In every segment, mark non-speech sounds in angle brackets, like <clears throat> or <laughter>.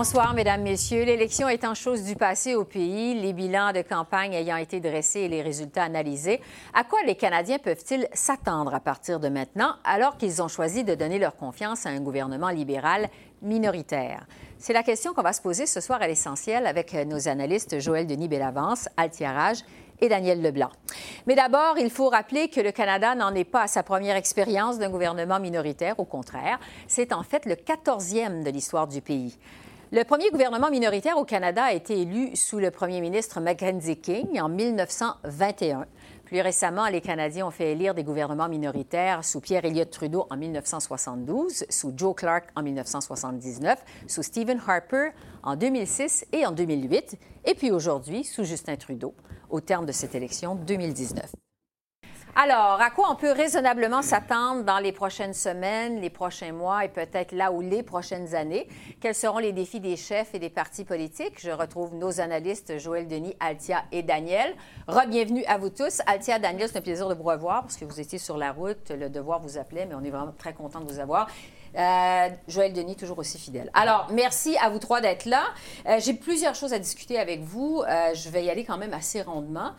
Bonsoir, Mesdames, Messieurs. L'élection étant chose du passé au pays, les bilans de campagne ayant été dressés et les résultats analysés, à quoi les Canadiens peuvent-ils s'attendre à partir de maintenant, alors qu'ils ont choisi de donner leur confiance à un gouvernement libéral minoritaire? C'est la question qu'on va se poser ce soir à l'essentiel avec nos analystes Joël Denis Bellavance, Altiarage et Daniel Leblanc. Mais d'abord, il faut rappeler que le Canada n'en est pas à sa première expérience d'un gouvernement minoritaire. Au contraire, c'est en fait le quatorzième de l'histoire du pays. Le premier gouvernement minoritaire au Canada a été élu sous le premier ministre Mackenzie King en 1921. Plus récemment, les Canadiens ont fait élire des gouvernements minoritaires sous Pierre Elliott Trudeau en 1972, sous Joe Clark en 1979, sous Stephen Harper en 2006 et en 2008, et puis aujourd'hui sous Justin Trudeau, au terme de cette élection 2019. Alors, à quoi on peut raisonnablement s'attendre dans les prochaines semaines, les prochains mois et peut-être là où les prochaines années? Quels seront les défis des chefs et des partis politiques? Je retrouve nos analystes Joël Denis, Altia et Daniel. Re-bienvenue à vous tous. Altia, Daniel, c'est un plaisir de vous revoir parce que vous étiez sur la route. Le devoir vous appelait, mais on est vraiment très content de vous avoir. Euh, Joël Denis, toujours aussi fidèle. Alors, merci à vous trois d'être là. Euh, j'ai plusieurs choses à discuter avec vous. Euh, je vais y aller quand même assez rondement.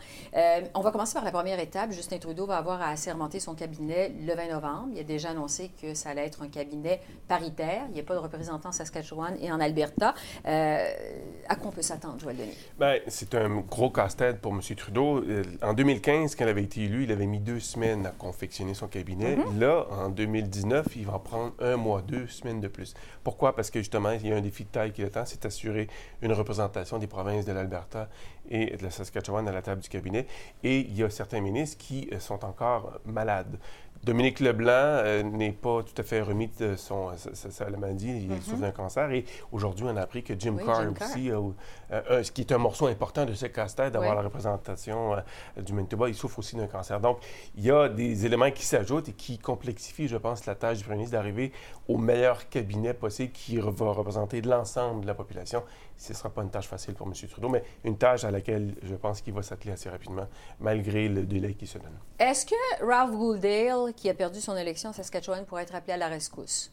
on va commencer par la première étape. Justin Trudeau va avoir à assermenter son cabinet le 20 novembre. Il a déjà annoncé que ça allait être un cabinet paritaire. Il n'y a pas de représentants en Saskatchewan et en Alberta. à quoi on peut s'attendre, Joël Denis? Bien, c'est un gros casse-tête pour M. Trudeau. En 2015, quand il avait été élu, il avait mis deux semaines à confectionner son cabinet. Mm-hmm. Là, en 2019, il va prendre un mois, deux semaines de plus. Pourquoi? Parce que justement, il y a un défi de taille qui est c'est d'assurer une représentation des provinces de l'Alberta et de la Saskatchewan à la table du cabinet. Et il y a certains ministres qui euh, sont encore malades. Dominique Leblanc euh, n'est pas tout à fait remis de son, sa, maladie. Il souffre d'un cancer. Et aujourd'hui, on a appris que Jim Carr aussi, euh, ce qui est un morceau important de ce casse-tête, d'avoir la représentation du Manitoba, il souffre aussi d'un cancer. Donc, il y a des éléments qui s'ajoutent et qui complexifient, je pense, la tâche du premier ministre d'arriver au meilleur cabinet possible qui va représenter l'ensemble de la population ce ne sera pas une tâche facile pour M. Trudeau, mais une tâche à laquelle je pense qu'il va s'atteler assez rapidement, malgré le délai qui se donne. Est-ce que Ralph Gouldale, qui a perdu son élection à Saskatchewan, pourrait être appelé à la rescousse?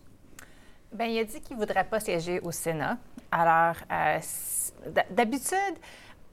Bien, il a dit qu'il ne voudrait pas siéger au Sénat. Alors, euh, d'habitude,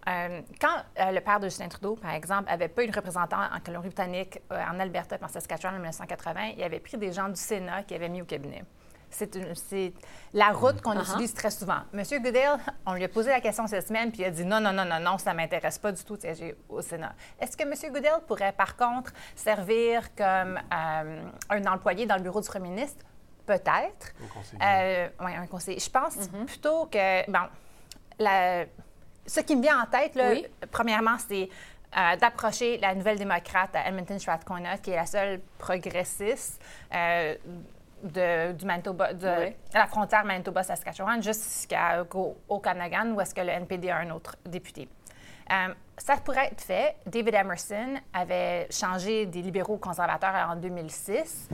euh, quand euh, le père de Justin Trudeau, par exemple, n'avait pas eu de représentant en Colombie-Britannique, en Alberta en Saskatchewan en 1980, il avait pris des gens du Sénat qui avait mis au cabinet. C'est la route qu'on uh-huh. utilise très souvent. Monsieur Goodale, on lui a posé la question cette semaine, puis il a dit non, non, non, non, non, ça ne m'intéresse pas du tout de siéger au Sénat. Est-ce que Monsieur Goodale pourrait, par contre, servir comme euh, un employé dans le bureau du premier ministre? Peut-être. Un conseiller. Euh, oui, un conseiller. Je pense mm-hmm. plutôt que, bon, ce qui me vient en tête, là, premièrement, c'est euh, d'approcher la nouvelle démocrate à Edmonton Strathcona, qui est la seule progressiste de, du Manitoba, de la frontière Manitoba-Saskatchewan jusqu'au Okanagan, où est-ce que le NPD a un autre député. Euh, ça pourrait être fait. David Emerson avait changé des libéraux conservateurs en 2006.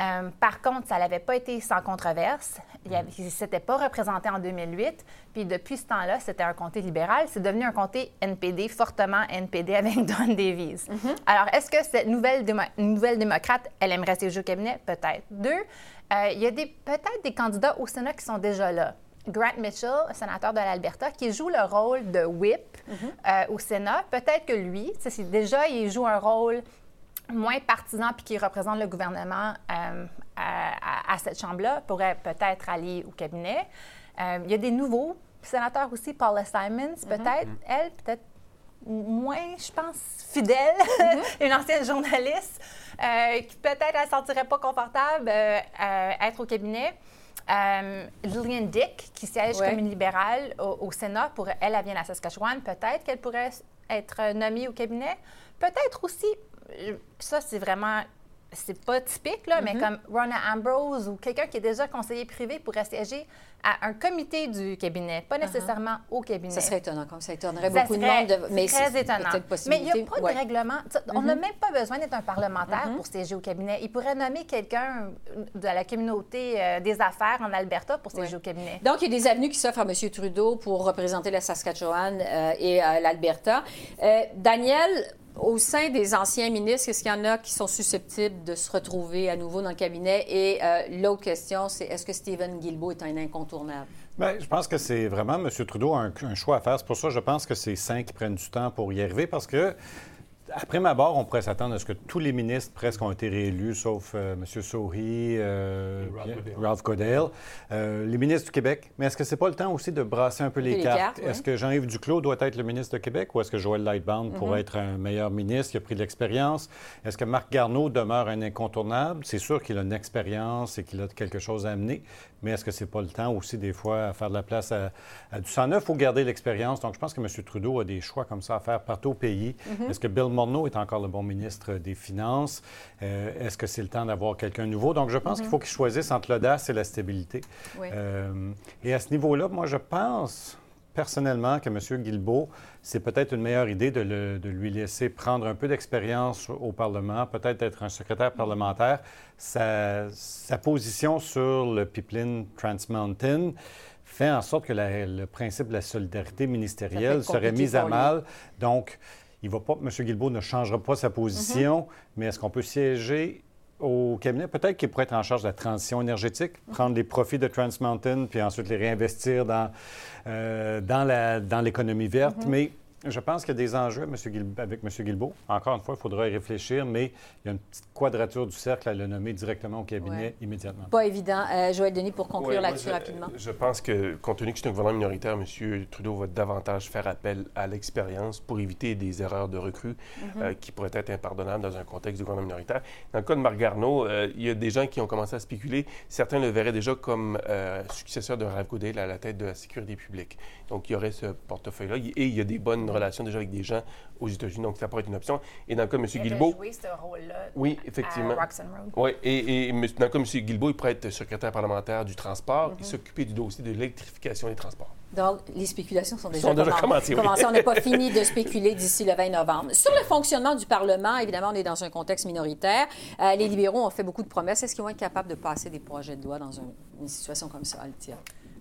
Euh, par contre, ça n'avait pas été sans controverse. Il ne s'était pas représenté en 2008. Puis depuis ce temps-là, c'était un comté libéral. C'est devenu un comté NPD, fortement NPD avec <laughs> Don Davies. Mm-hmm. Alors, est-ce que cette nouvelle, nouvelle démocrate, elle aimerait siéger au cabinet? Peut-être. Deux, euh, il y a peut-être des candidats au Sénat qui sont déjà là. Grant Mitchell, sénateur de l'Alberta, qui joue le rôle de whip mm-hmm. euh, au Sénat. Peut-être que lui, déjà, il joue un rôle moins partisan puis qui représente le gouvernement euh, à, cette Chambre-là pourrait peut-être aller au cabinet. Euh, il y a des nouveaux sénateurs aussi, Paula Simons, mm-hmm. peut-être, mm-hmm. elle, peut-être moins, je pense, fidèle, mm-hmm. <laughs> une ancienne journaliste, euh, qui peut-être ne se sentirait pas confortable être au cabinet. Lillian Dick, qui siège comme une libérale au, Sénat, pour elle, elle vient de la Saskatchewan, peut-être qu'elle pourrait être nommée au cabinet. Peut-être aussi ça, c'est vraiment c'est pas typique, là, mais Mm-hmm. comme Rona Ambrose ou quelqu'un qui est déjà conseiller privé pourrait siéger à un comité du cabinet, pas nécessairement au cabinet. Uh-huh. Ça serait étonnant, comme ça étonnerait Ça beaucoup serait de monde. De... très c'est étonnant. Mais il n'y a pas Ouais. De règlement. On n'a même pas besoin d'être un parlementaire pour siéger au cabinet. Il pourrait nommer quelqu'un de la communauté euh, des affaires en Alberta pour siéger Ouais. au cabinet. Donc, il y a des avenues qui s'offrent à M. Trudeau pour représenter la Saskatchewan euh, et euh, l'Alberta. Euh, Daniel, au sein des anciens ministres, est-ce qu'il y en a qui sont susceptibles de se retrouver à nouveau dans le cabinet? Et euh, l'autre question, c'est est-ce que Stephen Guilbeault est un incontournable? Bien, je pense que c'est vraiment M. Trudeau un choix à faire. C'est pour ça que je pense que c'est sain qui prennent du temps pour y arriver parce que. Après ma barre, on pourrait s'attendre à ce que tous les ministres presque ont été réélus, sauf euh, M. Souris, euh, Ralph bien- Goodale. Ralph Goodale, euh, les ministres du Québec. Mais est-ce que c'est pas le temps aussi de brasser un peu les, les cartes? cartes, oui. Est-ce que Jean-Yves Duclos doit être le ministre de Québec ou est-ce que Joël Lightbound Mm-hmm. pourrait être un meilleur ministre? Qui a pris de l'expérience? Est-ce que Marc Garneau demeure un incontournable? C'est sûr qu'il a une expérience et qu'il a quelque chose à amener, mais est-ce que c'est pas le temps aussi des fois à faire de la place à, à du sang neuf ou garder l'expérience? Donc je pense que M. Trudeau a des choix comme ça à faire partout au pays. Est-ce que Bill Morneau est encore le bon ministre des Finances? Euh, est-ce que c'est le temps d'avoir quelqu'un nouveau? Donc je pense qu'il faut qu'il choisisse entre l'audace et la stabilité. Oui. Euh, et à ce niveau-là, moi, je pense personnellement que M. Guilbeault, c'est peut-être une meilleure idée de, le- de lui laisser prendre un peu d'expérience au Parlement, peut-être être un secrétaire parlementaire. Sa, sa position sur le pipeline Trans Mountain fait en sorte que la- le principe de la solidarité ministérielle serait mis à mal. Donc, il va pas, M. Guilbeault ne changera pas sa position, mais est-ce qu'on peut siéger au cabinet? Peut-être qu'il pourrait être en charge de la transition énergétique, prendre les profits de Trans Mountain, puis ensuite les réinvestir dans, euh, dans, la- dans l'économie verte. Mais je pense qu'il y a des enjeux M. Guil- avec M. Guilbeault. Encore une fois, il faudra y réfléchir, mais il y a une petite quadrature du cercle à le nommer directement au cabinet Ouais. immédiatement. Pas évident. Euh, Joël Denis, pour conclure Ouais, là-dessus rapidement. Je pense que, compte tenu que c'est un gouvernement minoritaire, M. Trudeau va davantage faire appel à l'expérience pour éviter des erreurs de recrue Mm-hmm. euh, qui pourraient être impardonnables dans un contexte de gouvernement minoritaire. Dans le cas de Marc Garneau, euh, il y a des gens qui ont commencé à spéculer. Certains le verraient déjà comme euh, successeur de Ralph Goodale à la tête de la sécurité publique. Donc, il y aurait ce portefeuille-là. Et il y a des bonnes relations déjà avec des gens aux États-Unis. Donc, ça pourrait être une option. Et dans le cas de M. Il Guilbeault... joué ce rôle-là Oui, effectivement. à Road. Oui, et, et dans le cas de M. Guilbeault, il pourrait être secrétaire parlementaire du transport Mm-hmm. et s'occuper du dossier de l'électrification des transports. Donc, les spéculations sont déjà, Sont déjà commen- commencées, oui. On n'a pas <laughs> fini de spéculer d'ici le 20 novembre. Sur le fonctionnement du Parlement, évidemment, on est dans un contexte minoritaire. Euh, les libéraux ont fait beaucoup de promesses. Est-ce qu'ils vont être capables de passer des projets de loi dans un- une situation comme ça, Altia?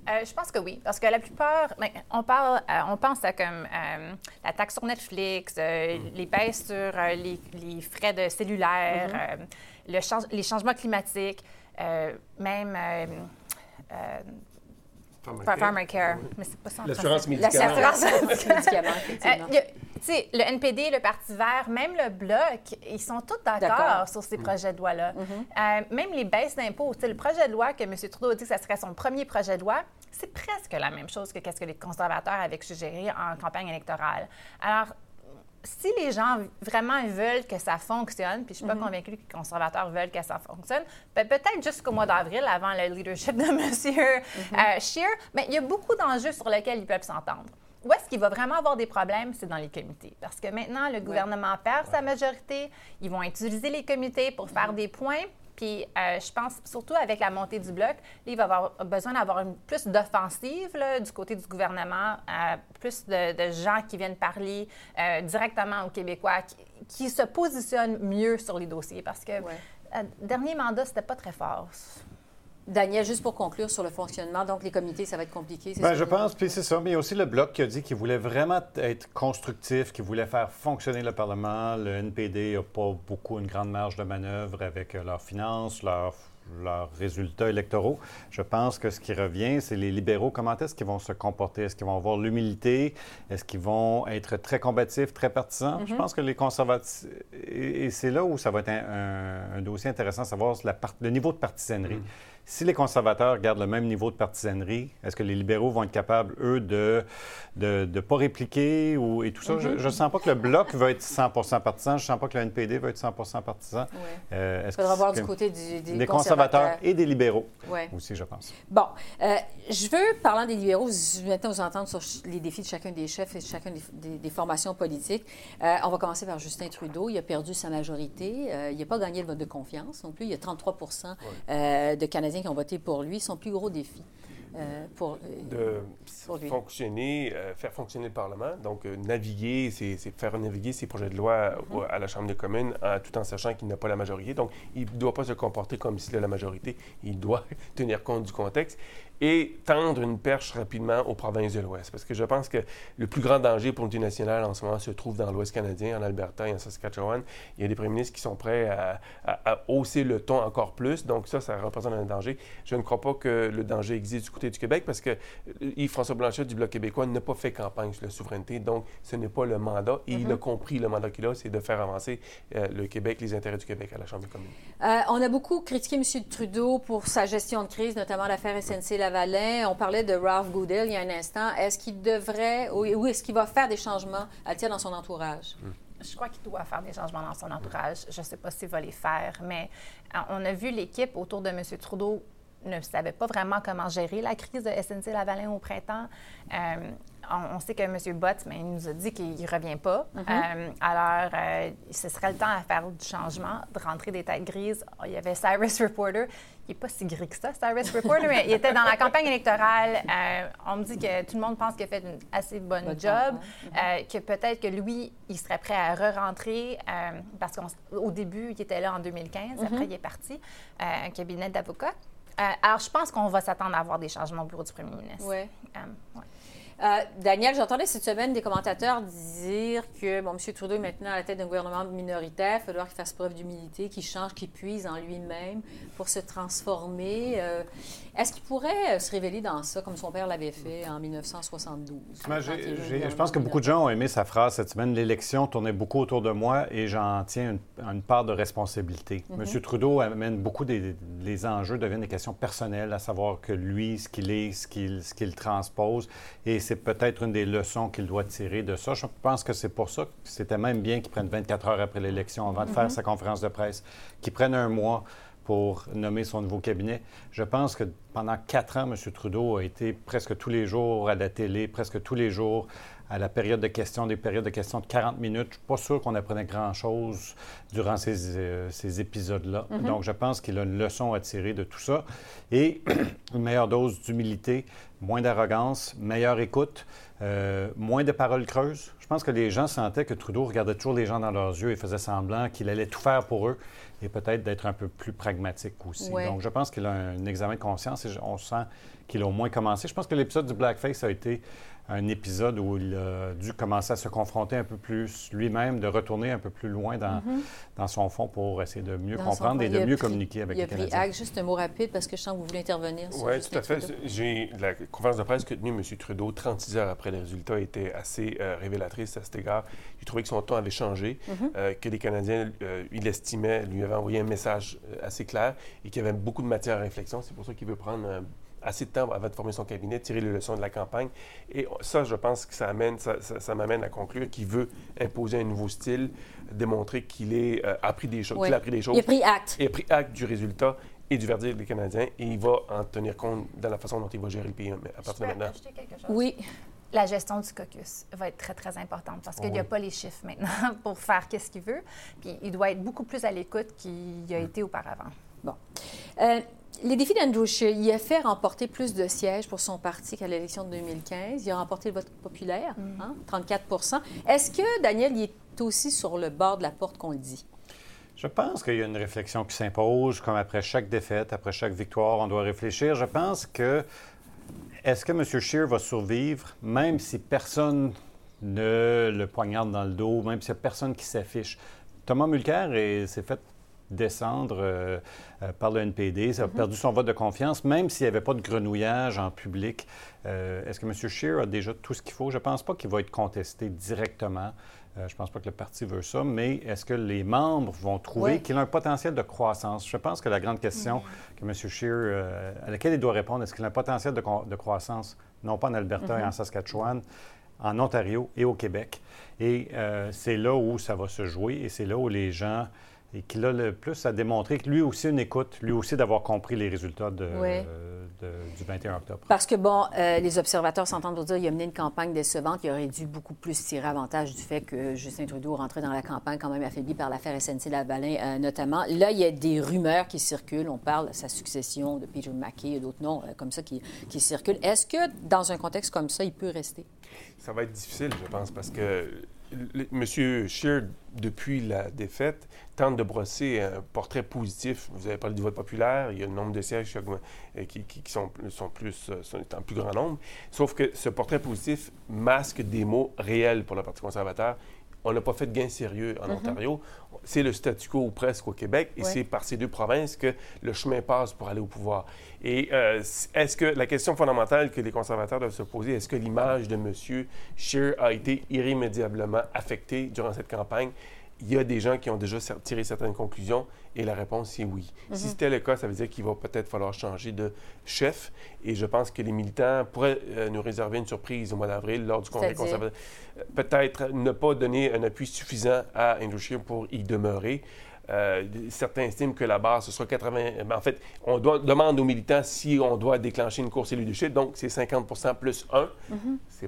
Euh, je pense que oui, parce que la plupart, ben, on parle, euh, on pense à comme euh, la taxe sur Netflix, euh, les baisses sur euh, les, les frais de cellulaire, euh, le change- les changements climatiques, euh, même euh, euh, Pharmacare, mais c'est pas ça en L'assurance médicale. L'assurance médicaments, Sais, le NPD, le Parti vert, même le Bloc, ils sont tous d'accord sur ces projets de loi-là. Euh, même les baisses d'impôts. Le projet de loi que M. Trudeau a dit que ce serait son premier projet de loi, c'est presque la même chose que ce que les conservateurs avaient suggéré en campagne électorale. Alors, si les gens vraiment veulent que ça fonctionne, puis je suis pas convaincue que les conservateurs veulent que ça fonctionne, peut-être jusqu'au mois d'avril, avant le leadership de <laughs> M. euh, Scheer, mais il y a beaucoup d'enjeux sur lesquels ils peuvent s'entendre. Où est-ce qu'il va vraiment avoir des problèmes? C'est dans les comités. Parce que maintenant, le gouvernement perd sa majorité. Ils vont utiliser les comités pour faire des points. Puis, euh, je pense, surtout avec la montée du bloc, il va avoir besoin d'avoir une- plus d'offensive du côté du gouvernement, euh, plus de, de gens qui viennent parler euh, directement aux Québécois, qui, qui se positionnent mieux sur les dossiers. Parce que Ouais. dernier mandat, c'était pas très fort. Daniel, juste pour conclure sur le fonctionnement, donc les comités, ça va être compliqué. c'est Ben, ça? je pense, puis c'est ça. Mais il y a aussi le Bloc qui a dit qu'il voulait vraiment être constructif, qu'il voulait faire fonctionner le Parlement. Le NPD n'a pas beaucoup, une grande marge de manœuvre avec euh, leurs finances, leurs leurs résultats électoraux. Je pense que ce qui revient, c'est les libéraux. Comment est-ce qu'ils vont se comporter? Est-ce qu'ils vont avoir l'humilité? Est-ce qu'ils vont être très combatifs, très partisans? Je pense que les conservatifs... Et, c'est là où ça va être un, un- un dossier intéressant, savoir la part- le niveau de partisanerie. Si les conservateurs gardent le même niveau de partisanerie, est-ce que les libéraux vont être capables, eux, de ne de, pas répliquer ou, et tout ça? Je ne sens pas que le Bloc va être 100 partisan. Je ne sens pas que le NPD va être 100% partisan. Euh, Il faudra voir du côté des conservateurs. et des libéraux aussi, je pense. Bon. Euh, je veux, parlant des libéraux, maintenant vous entendre sur les défis de chacun des chefs et de chacune des, formations politiques. Euh, on va commencer par Justin Trudeau. Il a perdu sa majorité. il n'a pas gagné le vote de confiance non plus. Il y a 33% de Canadiens qui ont voté pour lui. Son plus gros défi. Euh, pour, euh, de fonctionner, euh, faire fonctionner le Parlement. Donc, naviguer, c'est faire naviguer ses projets de loi mm-hmm. à la Chambre des communes tout en sachant qu'il n'a pas la majorité. Donc, il ne doit pas se comporter comme s'il a la majorité. Il doit <laughs> tenir compte du contexte et tendre une perche rapidement aux provinces de l'Ouest. Parce que je pense que le plus grand danger pour l'unité nationale en ce moment se trouve dans l'Ouest canadien, en Alberta et en Saskatchewan. Il y a des premiers ministres qui sont prêts à, hausser le ton encore plus. Donc ça, ça représente un danger. Je ne crois pas que le danger existe du côté du Québec parce que Yves-François Blanchet du Bloc québécois n'a pas fait campagne sur la souveraineté. Donc ce n'est pas le mandat. Et il a mm-hmm. compris le mandat qu'il a, c'est de faire avancer euh, le Québec, les intérêts du Québec à la Chambre des communes. Euh, on a beaucoup critiqué M. Trudeau pour sa gestion de crise, notamment l'affaire SNC-Lavalin. On parlait de Ralph Goodell il y a un instant. Est-ce qu'il devrait ou est-ce qu'il va faire des changements à dans son entourage? Hmm. Je crois qu'il doit faire des changements dans son entourage. Je ne sais pas s'il va les faire, mais euh, on a vu l'équipe autour de M. Trudeau ne savait pas vraiment comment gérer la crise de SNC-Lavalin au printemps. Euh, on, sait que M. Bott, mais il nous a dit qu'il ne revient pas. Mhm. Euh, alors, euh, ce serait le temps à faire du changement, de rentrer des têtes grises. il y avait Cyrus Reporter. Il n'est pas si gris que ça, Cyrus Reporter, mais il était dans la campagne électorale. Euh, on me dit que tout le monde pense qu'il a fait une assez bonne job, que peut-être que lui, il serait prêt à re-rentrer parce qu'au début, il était là en 2015. Mhm. Après, il est parti, un cabinet d'avocats. alors, je pense qu'on va s'attendre à avoir des changements au bureau du premier ministre. Oui. Ouais. Euh, Daniel, j'entendais cette semaine des commentateurs dire que bon, M. Trudeau est maintenant à la tête d'un gouvernement minoritaire. Il va falloir qu'il fasse preuve d'humilité, qu'il change, qu'il puise en lui-même pour se transformer. Euh, est-ce qu'il pourrait euh, se révéler dans ça, comme son père l'avait fait en 1972? je pense que beaucoup de gens ont aimé sa phrase cette semaine. L'élection tournait beaucoup autour de moi et j'en tiens une, part de responsabilité. M. Mm-hmm. Trudeau amène beaucoup des les enjeux deviennent des questions personnelles, à savoir que lui, ce qu'il est, ce qu'il transpose. Et c'est peut-être une des leçons qu'il doit tirer de ça. Je pense que c'est pour ça que c'était même bien qu'il prenne 24 heures après l'élection avant de faire mhm. sa conférence de presse, qu'il prenne un mois pour nommer son nouveau cabinet. Je pense que pendant quatre ans, M. Trudeau a été presque tous les jours à la télé, presque tous les jours à la période de questions, des périodes de questions de 40 minutes. Je ne suis pas sûr qu'on apprenait grand-chose durant ces, euh, épisodes-là. Mhm. Donc, je pense qu'il a une leçon à tirer de tout ça. Et <clears throat> une meilleure dose d'humilité, moins d'arrogance, meilleure écoute, euh, moins de paroles creuses. Je pense que les gens sentaient que Trudeau regardait toujours les gens dans leurs yeux et faisait semblant qu'il allait tout faire pour eux et peut-être d'être un peu plus pragmatique aussi. Donc, je pense qu'il a un examen de conscience et on sent qu'il a au moins commencé. Je pense que l'épisode du Blackface a été un épisode où il a dû commencer à se confronter un peu plus lui-même, de retourner un peu plus loin dans, mhm. dans son fond pour essayer de mieux comprendre et de mieux communiquer avec les Canadiens. Il a pris acte. Juste un mot rapide parce que je sens que vous voulez intervenir. Oui, tout à fait. J'ai la conférence de presse que tenue M. Trudeau 36 heures après les résultats était assez euh, révélatrice à cet égard. Il trouvait que son ton avait changé, mhm. euh, que les Canadiens, euh, il estimait, lui avait envoyé un message assez clair et qu'il y avait beaucoup de matière à réflexion. C'est pour ça qu'il veut prendre assez de temps avant de former son cabinet, tirer les leçons de la campagne. Et ça, je pense que ça, amène, ça, m'amène à conclure qu'il veut imposer un nouveau style, démontrer qu'il est, euh, a pris des choses, qu'il a pris des choses. Il a pris acte. Il a pris acte du résultat et du verdict des Canadiens et il va en tenir compte dans la façon dont il va gérer le pays à partir de maintenant. quelque chose? Oui. La gestion du caucus va être très, très importante parce qu'il n'y a pas les chiffres maintenant <laughs> pour faire qu'est-ce qu'il veut. Puis il doit être beaucoup plus à l'écoute qu'il a été auparavant. Bon. Euh, les défis d'Andrew Scheer, il a fait remporter plus de sièges pour son parti qu'à l'élection de 2015. Il a remporté le vote populaire, 34 mm. hein, Est-ce que Daniel il est aussi sur le bord de la porte qu'on le dit? Je pense qu'il y a une réflexion qui s'impose, comme après chaque défaite, après chaque victoire, on doit réfléchir. Je pense que est-ce que M. Scheer va survivre, même si personne ne le poignarde dans le dos, même s'il n'y a personne qui s'affiche? Thomas Mulcair s'est fait descendre euh, euh, par le NPD. Ça a mhm. perdu son vote de confiance, même s'il n'y avait pas de grenouillage en public. Euh, est-ce que M. Scheer a déjà tout ce qu'il faut? Je ne pense pas qu'il va être contesté directement je ne pense pas que le parti veut ça, mais est-ce que les membres vont trouver qu'il a un potentiel de croissance? Je pense que la grande question mm-hmm. que M. Scheer, à laquelle il doit répondre, est-ce qu'il a un potentiel de, croissance, non pas en Alberta et en mm-hmm. Saskatchewan, en Ontario et au Québec? Et c'est là où ça va se jouer et c'est là où les gens et qu'il a le plus à démontrer que lui aussi une écoute, lui aussi d'avoir compris les résultats de, du 21 octobre. Parce que, bon, euh, les observateurs s'entendent pour dire qu'il a mené une campagne décevante. Il aurait dû beaucoup plus tirer avantage du fait que Justin Trudeau rentrait dans la campagne quand même affaibli par l'affaire SNC-Lavalin euh, notamment. Là, il y a des rumeurs qui circulent. On parle de sa succession de Peter McKay et d'autres noms euh, comme ça qui, qui circulent. Est-ce que, dans un contexte comme ça, il peut rester? Ça va être difficile, je pense, parce que M. Scheer, depuis la défaite, tente de brosser un portrait positif. Vous avez parlé du vote populaire, il y a le nombre de sièges qui, qui, sont, sont, plus, euh, sont en plus grand nombre. Sauf que ce portrait positif masque des mots réels pour le Parti conservateur on n'a pas fait de gain sérieux en mhm. Ontario. C'est le statu quo presque au Québec et c'est par ces deux provinces que le chemin passe pour aller au pouvoir. Et euh, est-ce que la question fondamentale que les conservateurs doivent se poser, est-ce que l'image de M. Scheer a été irrémédiablement affectée durant cette campagne? Il y a des gens qui ont déjà tiré certaines conclusions et la réponse est oui. Si mhm. c'était le cas, ça veut dire qu'il va peut-être falloir changer de chef et je pense que les militants pourraient euh, nous réserver une surprise au mois d'avril lors du Congrès conservateur. Euh, peut-être ne pas donner un appui suffisant à Andrew Scheer pour y demeurer. Euh, certains estiment que la base, ce sera 80... En fait, on doit, demande aux militants si on doit déclencher une course et leadership. Donc, c'est 50% plus 1. Mm-hmm.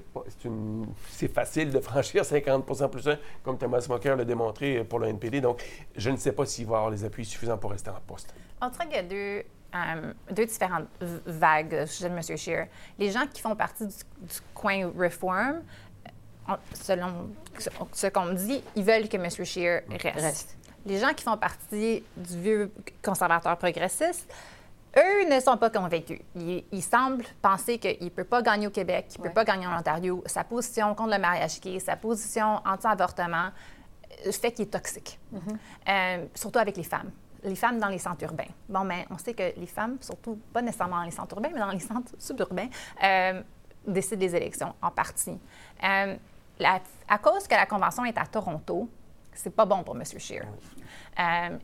C'est facile de <laughs> franchir 50% plus 1, comme Thomas Mocker l'a démontré pour le NPD. Donc, je ne sais pas s'il va avoir les appuis suffisants pour rester en poste. On dirait qu'il y a deux, euh, deux différentes vagues chez M. Scheer. Les gens qui font partie du, coin Reform, selon ce qu'on me dit, ils veulent que M. Scheer reste les gens qui font partie du vieux conservateur progressiste, eux ne sont pas convaincus. Ils, semblent penser qu'il ne peut pas gagner au Québec, qu'il ne peut pas gagner en Ontario. Sa position contre le mariage gay, sa position anti-avortement euh, fait qu'il est toxique, mm-hmm. euh, surtout avec les femmes. Les femmes dans les centres urbains. Bon, mais on sait que les femmes, surtout pas nécessairement dans les centres urbains, mais dans les <laughs> centres suburbains, euh, décident des élections en partie. à cause que la convention est à Toronto, c'est pas bon pour M. Scheer. Euh,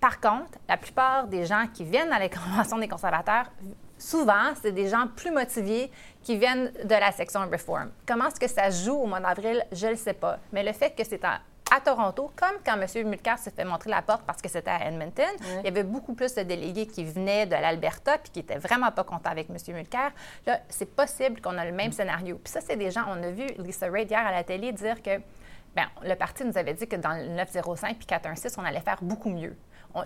par contre, la plupart des gens qui viennent à la convention des conservateurs, souvent, c'est des gens plus motivés qui viennent de la section Reform. Comment est-ce que ça joue au mois d'avril? Je ne le sais pas. Mais le fait que c'est à, Toronto, comme quand M. Mulcair s'est fait montrer la porte parce que c'était à Edmonton, il y avait beaucoup plus de délégués qui venaient de l'Alberta puis qui n'étaient vraiment pas contents avec M. Mulcair. Là, c'est possible qu'on a le même scénario. Puis ça, c'est des gens, on a vu Lisa Ray hier à la télé dire que Bien, le parti nous avait dit que dans le 905 puis 416, on allait faire beaucoup mieux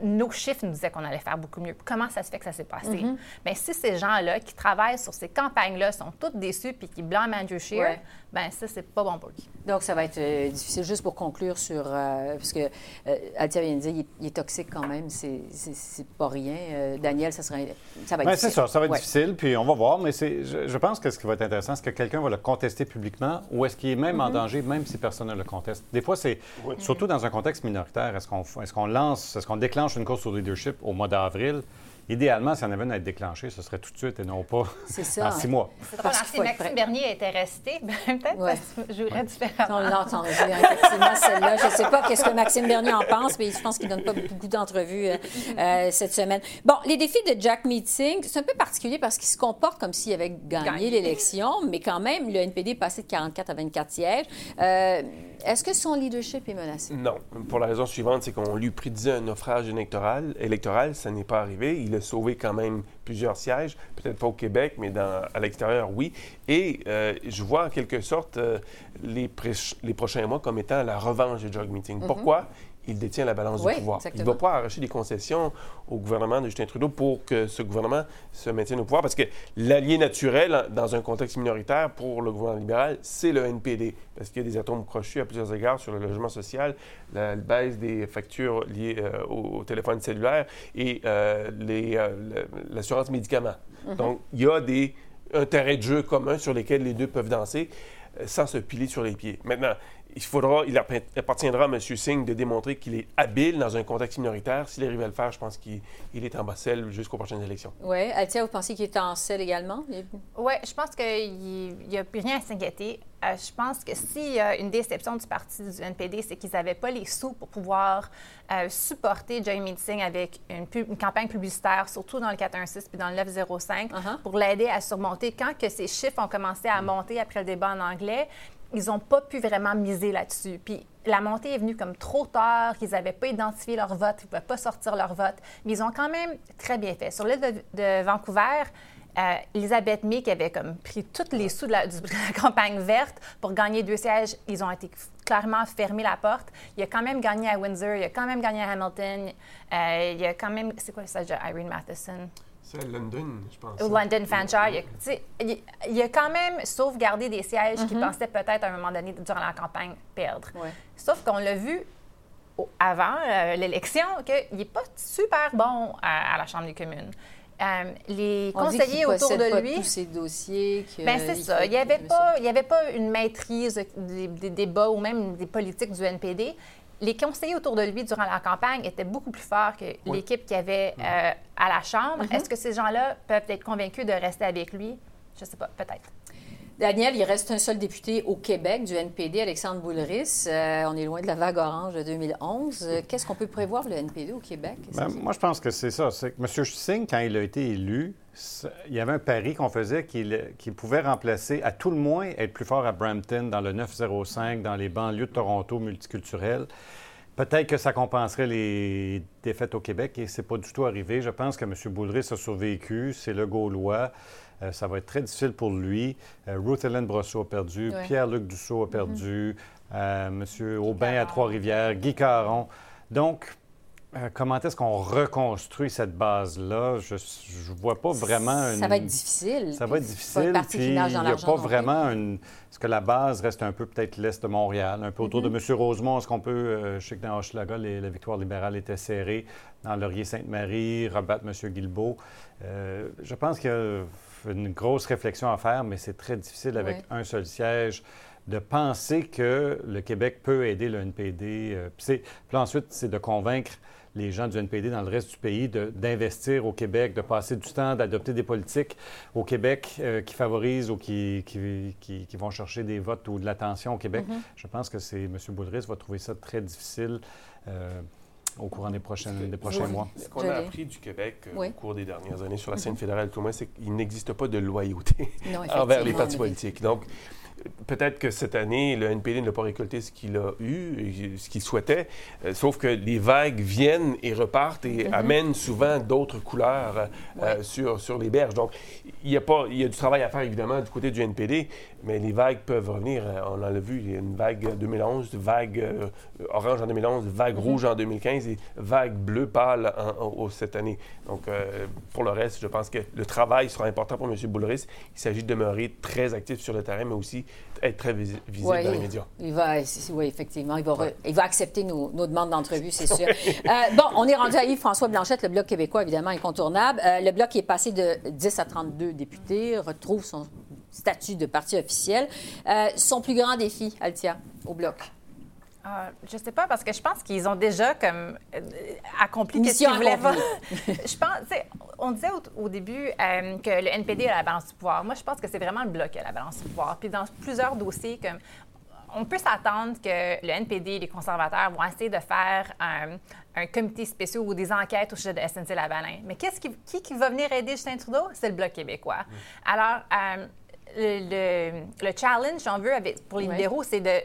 nos chiffres nous disaient qu'on allait faire beaucoup mieux. Comment ça se fait que ça s'est passé? Mm-hmm. Bien, si ces gens-là qui travaillent sur ces campagnes-là sont tous déçus puis qui blâment Andrew Scheer, bien, ça, c'est pas bon pour lui. Donc, ça va être euh, difficile. Juste pour conclure sur... Euh, parce que euh, Altia vient de dire il, est toxique quand même. C'est pas rien. Euh, Daniel, ça, serait, ça va être difficile. C'est ça. Ça va être difficile, puis on va voir. Mais je, je, pense que ce qui va être intéressant, c'est que quelqu'un va le contester publiquement ou est-ce qu'il est même en mm-hmm. danger, même si personne ne le conteste? Des fois, c'est... Surtout dans un contexte minoritaire, est-ce qu'on est qu'on lance, est-ce qu'on déclenche déclenche une course au leadership au mois d'avril, Idéalement, si on avait une à être déclenché, ce serait tout de suite et non pas en six mois. Parce que si Maxime Bernier était resté, ben, <laughs> peut-être ouais. que j'aurais différemment. On l'entend effectivement celle-là. Je ne sais pas qu'est-ce que Maxime Bernier en pense, mais je pense qu'il ne donne pas beaucoup d'entrevues euh, euh, cette semaine. Bon, les défis de Jack Meeting, c'est un peu particulier parce qu'il se comporte comme s'il avait gagné, l'élection, mais quand même, le NPD est passé de 44 à 24 sièges. Euh, est-ce que son leadership est menacé? Non. Pour la raison suivante, c'est qu'on lui prédisait un naufrage électoral. électoral ça n'est pas arrivé. Il sauver quand même plusieurs sièges, peut-être pas au Québec, mais dans, à l'extérieur, oui. Et euh, je vois en quelque sorte euh, les, les, prochains mois comme étant la revanche du Drug Meeting. Mm-hmm. Pourquoi? Il détient la balance du pouvoir. Il ne va pas arracher des concessions au gouvernement de Justin Trudeau pour que ce gouvernement se maintienne au pouvoir, parce que l'allié naturel, dans un contexte minoritaire pour le gouvernement libéral, c'est le NPD, parce qu'il y a des atomes crochus à plusieurs égards sur le logement social, la baisse des factures liées euh, au, téléphone cellulaire et euh, euh, l'assurance médicaments. Mm-hmm. Donc, il y a des, un terrain de jeu commun sur lesquels les deux peuvent danser sans se piler sur les pieds. Maintenant, il faudra, il appartiendra à M. Singh de démontrer qu'il est habile dans un contexte minoritaire. S'il arrive à le faire, je pense qu'il est en bas jusqu'aux prochaines élections. Oui. Altia, vous pensez qu'il est en selle également? Oui, je pense qu'il n'y a plus rien à s'inquiéter. Euh, je pense que s'il y a une déception du parti du NPD, c'est qu'ils n'avaient pas les sous pour pouvoir euh, supporter Jamie Singh avec une, campagne publicitaire, surtout dans le 416 puis dans le 905, uh-huh. pour l'aider à surmonter. Quand que ces chiffres ont commencé à monter après le débat en anglais, ils n'ont pas pu vraiment miser là-dessus. Puis la montée est venue comme trop tard, ils n'avaient pas identifié leur vote, ils ne pouvaient pas sortir leur vote, mais ils ont quand même très bien fait. Sur l'île de, Vancouver, euh, Elisabeth May, qui avait comme pris tous les sous <laughs> de la, campagne verte pour gagner deux sièges, ils ont été clairement fermé la porte. Il a quand même gagné à Windsor, il a quand même gagné à Hamilton, euh, il a quand même... C'est quoi le siège d'Irene Matheson? C'est London, je pense. Ou London Fanshire. Il, il, a quand même sauvegardé des sièges qu'il mhm. pensait peut-être à un moment donné, durant la campagne, perdre. Sauf qu'on l'a vu avant euh, l'élection qu'il n'est pas super bon à, la Chambre des communes. Euh, les conseillers autour de lui. tous ces dossiers. Ben, c'est ça. Il n'y avait, pas, il avait pas une maîtrise des, des, débats ou même des politiques du NPD les conseillers autour de lui durant la campagne étaient beaucoup plus forts que l'équipe qu'il y avait euh, à la Chambre. Mm-hmm. Est-ce que ces gens-là peuvent être convaincus de rester avec lui? Je ne sais pas, peut-être. Daniel, il reste un seul député au Québec du NPD, Alexandre Boulris. Euh, on est loin de la vague orange de 2011. Euh, qu'est-ce qu'on peut prévoir le NPD au Québec? Ben, moi, je pense que c'est ça. C'est que M. Singh, quand il a été élu, il y avait un pari qu'on faisait qu'il pouvait remplacer, à tout le moins, être plus fort à Brampton, dans le 905, dans les banlieues de Toronto multiculturelles. Peut-être que ça compenserait les défaites au Québec et c'est pas du tout arrivé. Je pense que M. Boulris a survécu. C'est le Gaulois. Euh, ça va être très difficile pour lui. Euh, Ruth Hélène Brosseau a perdu, Pierre-Luc Dussault a perdu, euh, M. Aubin à Trois-Rivières, Guy Caron. Donc, comment est-ce qu'on reconstruit cette base-là? Je ne vois pas vraiment Ça va être difficile. Ça va être difficile. Puis il n'y a pas vraiment une... Est-ce que la base reste un peu peut-être l'Est de Montréal, un peu autour de. M. Rosemont? Est-ce qu'on peut... je sais que dans Hochelaga, la victoire libérale était serrée. Dans Laurier-Sainte-Marie, rebattre M. Guilbeault. je pense a une grosse réflexion à faire, mais c'est très difficile avec un seul siège de penser que le Québec peut aider le NPD. Euh, puis, ensuite, c'est de convaincre les gens du NPD dans le reste du pays d'investir au Québec, de passer du temps, d'adopter des politiques au Québec euh, qui favorisent ou qui, qui, vont chercher des votes ou de l'attention au Québec. Mm-hmm. Je pense que c'est M. Boudris va trouver ça très difficile. Euh, au courant des, prochaines, des prochains mois. Ce qu'on a appris du Québec euh, au cours des dernières années sur la scène fédérale, tout le c'est qu'il n'existe pas de loyauté <laughs> envers les partis politiques. Donc, peut-être que cette année, le NPD n'a pas récolté ce qu'il a eu, ce qu'il souhaitait, euh, sauf que les vagues viennent et repartent et mm-hmm. amènent souvent d'autres couleurs euh, sur, sur les berges. Donc, il y, a pas, il y a du travail à faire, évidemment, du côté du NPD, mais les vagues peuvent revenir. Euh, on en a vu, il y a une vague 2011, vague orange en 2011, vague mm-hmm. rouge en 2015 et vague bleue pâle en, cette année. Donc, pour le reste, je pense que le travail sera important pour M. Boulris. Il s'agit de demeurer très actif sur le terrain, mais aussi être très visible dans les médias. Il va, oui, effectivement. Il va, il va accepter nos, nos demandes d'entrevue, c'est sûr. Euh, bon, on est rendu à Yves-François Blanchette, le Bloc québécois, évidemment, incontournable. Euh, le Bloc est passé de 10 à 32 députés, retrouve son statut de parti officiel. Euh, son plus grand défi, Altia, au Bloc? Euh, je sais pas, parce que je pense qu'ils ont déjà comme euh, accompli ce qu'ils voulaient <laughs> je pense, on disait au, début euh, que le NPD a la balance du pouvoir. Moi, je pense que c'est vraiment le bloc qui a la balance du pouvoir. Puis dans plusieurs dossiers, comme on peut s'attendre que le NPD et les conservateurs vont essayer de faire un, comité spécial ou des enquêtes au sujet de SNC-Lavalin. Mais qu'est-ce qui, qui, va venir aider Justin Trudeau? C'est le Bloc québécois. Alors, le, le, challenge, j'en veux, avec, pour les libéraux, c'est de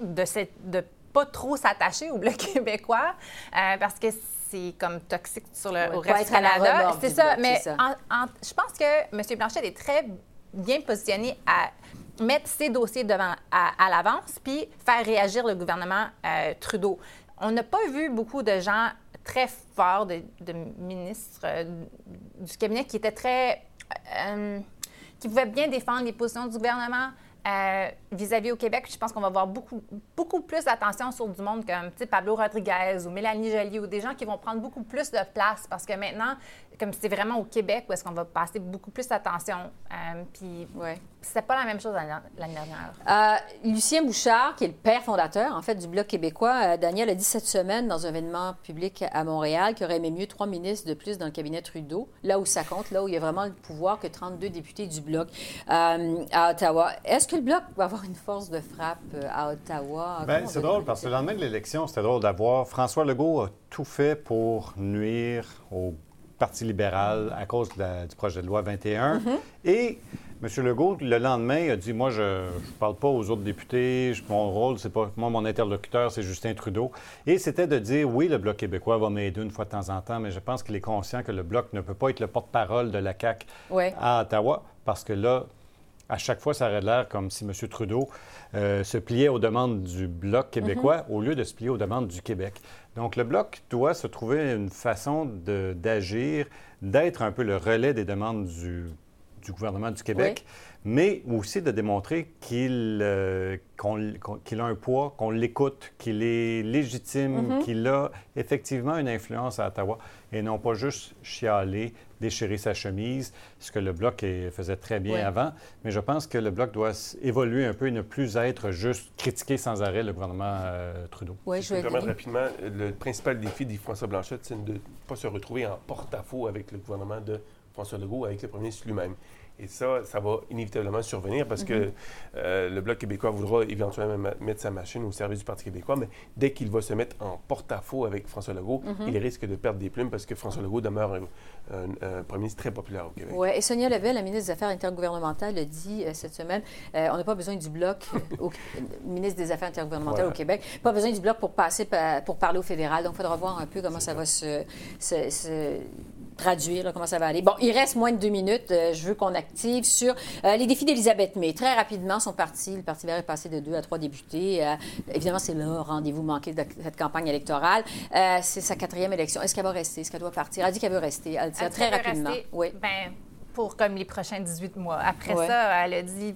de, cette, de pas trop s'attacher au Bloc <laughs> québécois euh, parce que c'est comme toxique sur le, au reste du Canada. C'est ça, mais je pense que M. Blanchet est très bien positionné à mettre ses dossiers devant, à, l'avance puis faire réagir le gouvernement euh, Trudeau. On n'a pas vu beaucoup de gens très forts, de, ministres euh, du cabinet qui étaient très... qui pouvaient bien défendre les positions du gouvernement, euh, vis-à-vis au Québec, je pense qu'on va avoir beaucoup, beaucoup plus d'attention sur du monde comme Pablo Rodriguez ou Mélanie Joly ou des gens qui vont prendre beaucoup plus de place parce que maintenant, comme c'est vraiment au Québec où est-ce qu'on va passer beaucoup plus d'attention. Euh, puis Ouais. c'était pas la même chose l'année l'année dernière. Euh, Lucien Bouchard, qui est le père fondateur, en fait, du Bloc québécois, euh, Daniel a dit cette semaine dans un événement public à Montréal qu'il aurait aimé mieux trois ministres de plus dans le cabinet Trudeau, là où ça compte, là où il y a vraiment le pouvoir que 32 députés du Bloc euh, à Ottawa. Est-ce que le Bloc va avoir une force de frappe euh, à Ottawa? Bien, c'est drôle parce que le lendemain de l'élection, c'était drôle d'avoir. François Legault a tout fait pour nuire au Parti libéral à cause de la- du projet de loi 21. Et M. Legault, le lendemain, a dit Moi, je ne parle pas aux autres députés. Je- mon rôle, c'est pas. Moi, mon interlocuteur, c'est Justin Trudeau. Et c'était de dire Oui, le Bloc québécois va m'aider une fois de temps en temps, mais je pense qu'il est conscient que le Bloc ne peut pas être le porte-parole de la CAQ Ouais. à Ottawa parce que là, à chaque fois, ça aurait l'air comme si M. Trudeau euh, se pliait aux demandes du Bloc québécois au lieu de se plier aux demandes du Québec. Donc, le Bloc doit se trouver une façon d'agir, d'être un peu le relais des demandes du, du gouvernement du Québec, mais aussi de démontrer qu'il euh, qu'il a un poids, qu'on l'écoute, qu'il est légitime, qu'il a effectivement une influence à Ottawa et non pas juste chialer, déchirer sa chemise, ce que le Bloc faisait très bien avant. Mais je pense que le Bloc doit évoluer un peu et ne plus être juste critiquer sans arrêt le gouvernement euh, Trudeau. Oui, je vais permettre rapidement, le principal défi de François Blanchette, c'est de ne pas se retrouver en porte-à-faux avec le gouvernement de François Legault, avec le premier ministre lui-même. Et ça, ça va inévitablement survenir parce que euh, le Bloc québécois voudra éventuellement mettre sa machine au service du Parti québécois, mais dès qu'il va se mettre en porte-à-faux avec François Legault, il risque de perdre des plumes parce que François Legault demeure un, un- un premier ministre très populaire au Québec. Oui, et Sonia Lebel, la ministre des Affaires intergouvernementales, a dit euh, cette semaine euh, on n'a pas besoin du bloc, au- ministre des Affaires intergouvernementales Voilà. au Québec, pas besoin du bloc pour passer pa- pour parler au fédéral. Donc, il faudra voir un peu comment ça va se, se- se traduire, là, comment ça va aller. Bon, il reste moins de deux minutes. Euh, je veux qu'on active sur euh, les défis d'Elisabeth May. Très rapidement, son parti, le Parti vert, est passé de deux à trois députés. Euh, évidemment, c'est le rendez-vous manqué de cette campagne électorale. C'est sa quatrième élection. Est-ce qu'elle va rester? Est-ce qu'elle doit partir? Elle dit qu'elle veut rester. Elle dit ça Est-ce très rapidement. rester? Oui. Ben, pour comme les prochains 18 mois. Après Ouais. ça, elle a dit,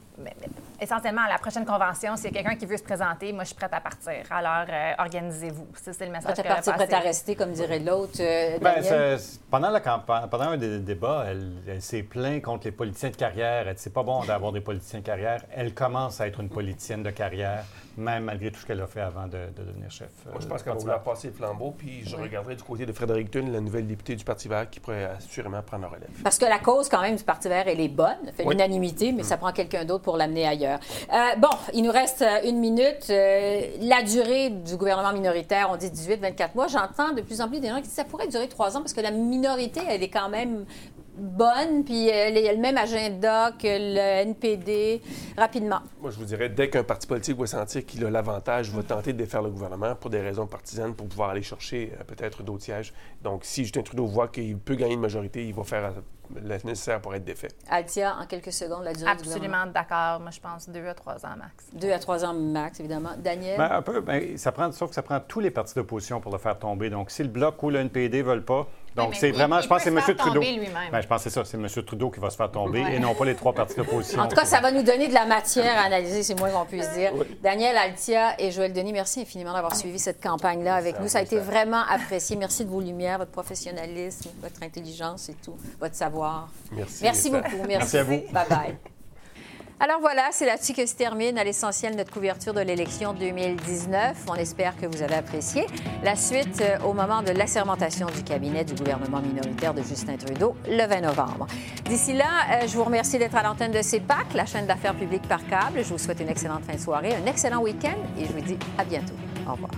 essentiellement, à la prochaine convention, s'il y a quelqu'un qui veut se présenter, moi, je suis prête à partir. Alors, euh, organisez-vous. Ça, c'est le message Prête à partir, prête à rester, comme dirait l'autre. euh, Ben, pendant la campagne, pendant un des débats, elle, elle s'est plainte contre les politiciens de carrière. Elle dit c'est pas bon d'avoir des politiciens de carrière. Elle commence à être une politicienne de carrière, même malgré tout ce qu'elle a fait avant de, de devenir chef. euh, Moi, je pense qu'on va passer le flambeau, puis je Ouais. regarderai du côté de Frédéric Thune, la nouvelle députée du Parti vert, qui pourrait assurément prendre la relève. Parce que la cause, quand même, du Parti vert, elle est bonne. Fait Oui. l'unanimité, mais ça prend quelqu'un d'autre pour l'amener ailleurs. Euh, bon, il nous reste euh, une minute. Euh, la durée du gouvernement minoritaire, on dit 18-24 mois. J'entends de plus en plus des gens qui disent que ça pourrait durer trois ans parce que la minorité, elle est quand même bonne, puis elle a le même agenda que le NPD. Rapidement. Moi, je vous dirais, dès qu'un parti politique va sentir qu'il a l'avantage, va tenter de défaire le gouvernement pour des raisons partisanes, pour pouvoir aller chercher euh, peut-être d'autres sièges. Donc, si Justin Trudeau voit qu'il peut gagner une majorité, il va faire euh, le nécessaire pour être défait. Altia, en quelques secondes, la durée du gouvernement. Absolument d'accord. Moi, je pense deux à trois ans max. Deux à trois ans max, évidemment. Daniel? Ben, un peu, ben, ça prend, sauf que ça prend tous les partis d'opposition pour le faire tomber. Donc, si le Bloc ou le NPD ne veulent pas, donc c'est vraiment, il je pense que c'est se M. faire Trudeau. tomber lui-même. Ben, je pense que c'est ça, c'est M. Trudeau qui va se faire tomber Ouais. et non pas les trois partis d'opposition. En tout cas, ça va nous donner de la matière à analyser, c'est moins qu'on puisse dire. Daniel Altia et Joël Denis, merci infiniment d'avoir suivi cette campagne-là avec nous. Ça a été ça. vraiment apprécié. Merci de vos lumières, votre professionnalisme, votre intelligence et tout, votre savoir. Merci. Merci beaucoup. Merci. Merci à vous. Bye bye. Alors voilà, c'est là-dessus que se termine à l'essentiel notre couverture de l'élection 2019. On espère que vous avez apprécié. La suite euh, au moment de l'assermentation du cabinet du gouvernement minoritaire de Justin Trudeau le 20 novembre. D'ici là, euh, je vous remercie d'être à l'antenne de CEPAC, la chaîne d'affaires publiques par câble. Je vous souhaite une excellente fin de soirée, un excellent week-end et je vous dis à bientôt. Au revoir.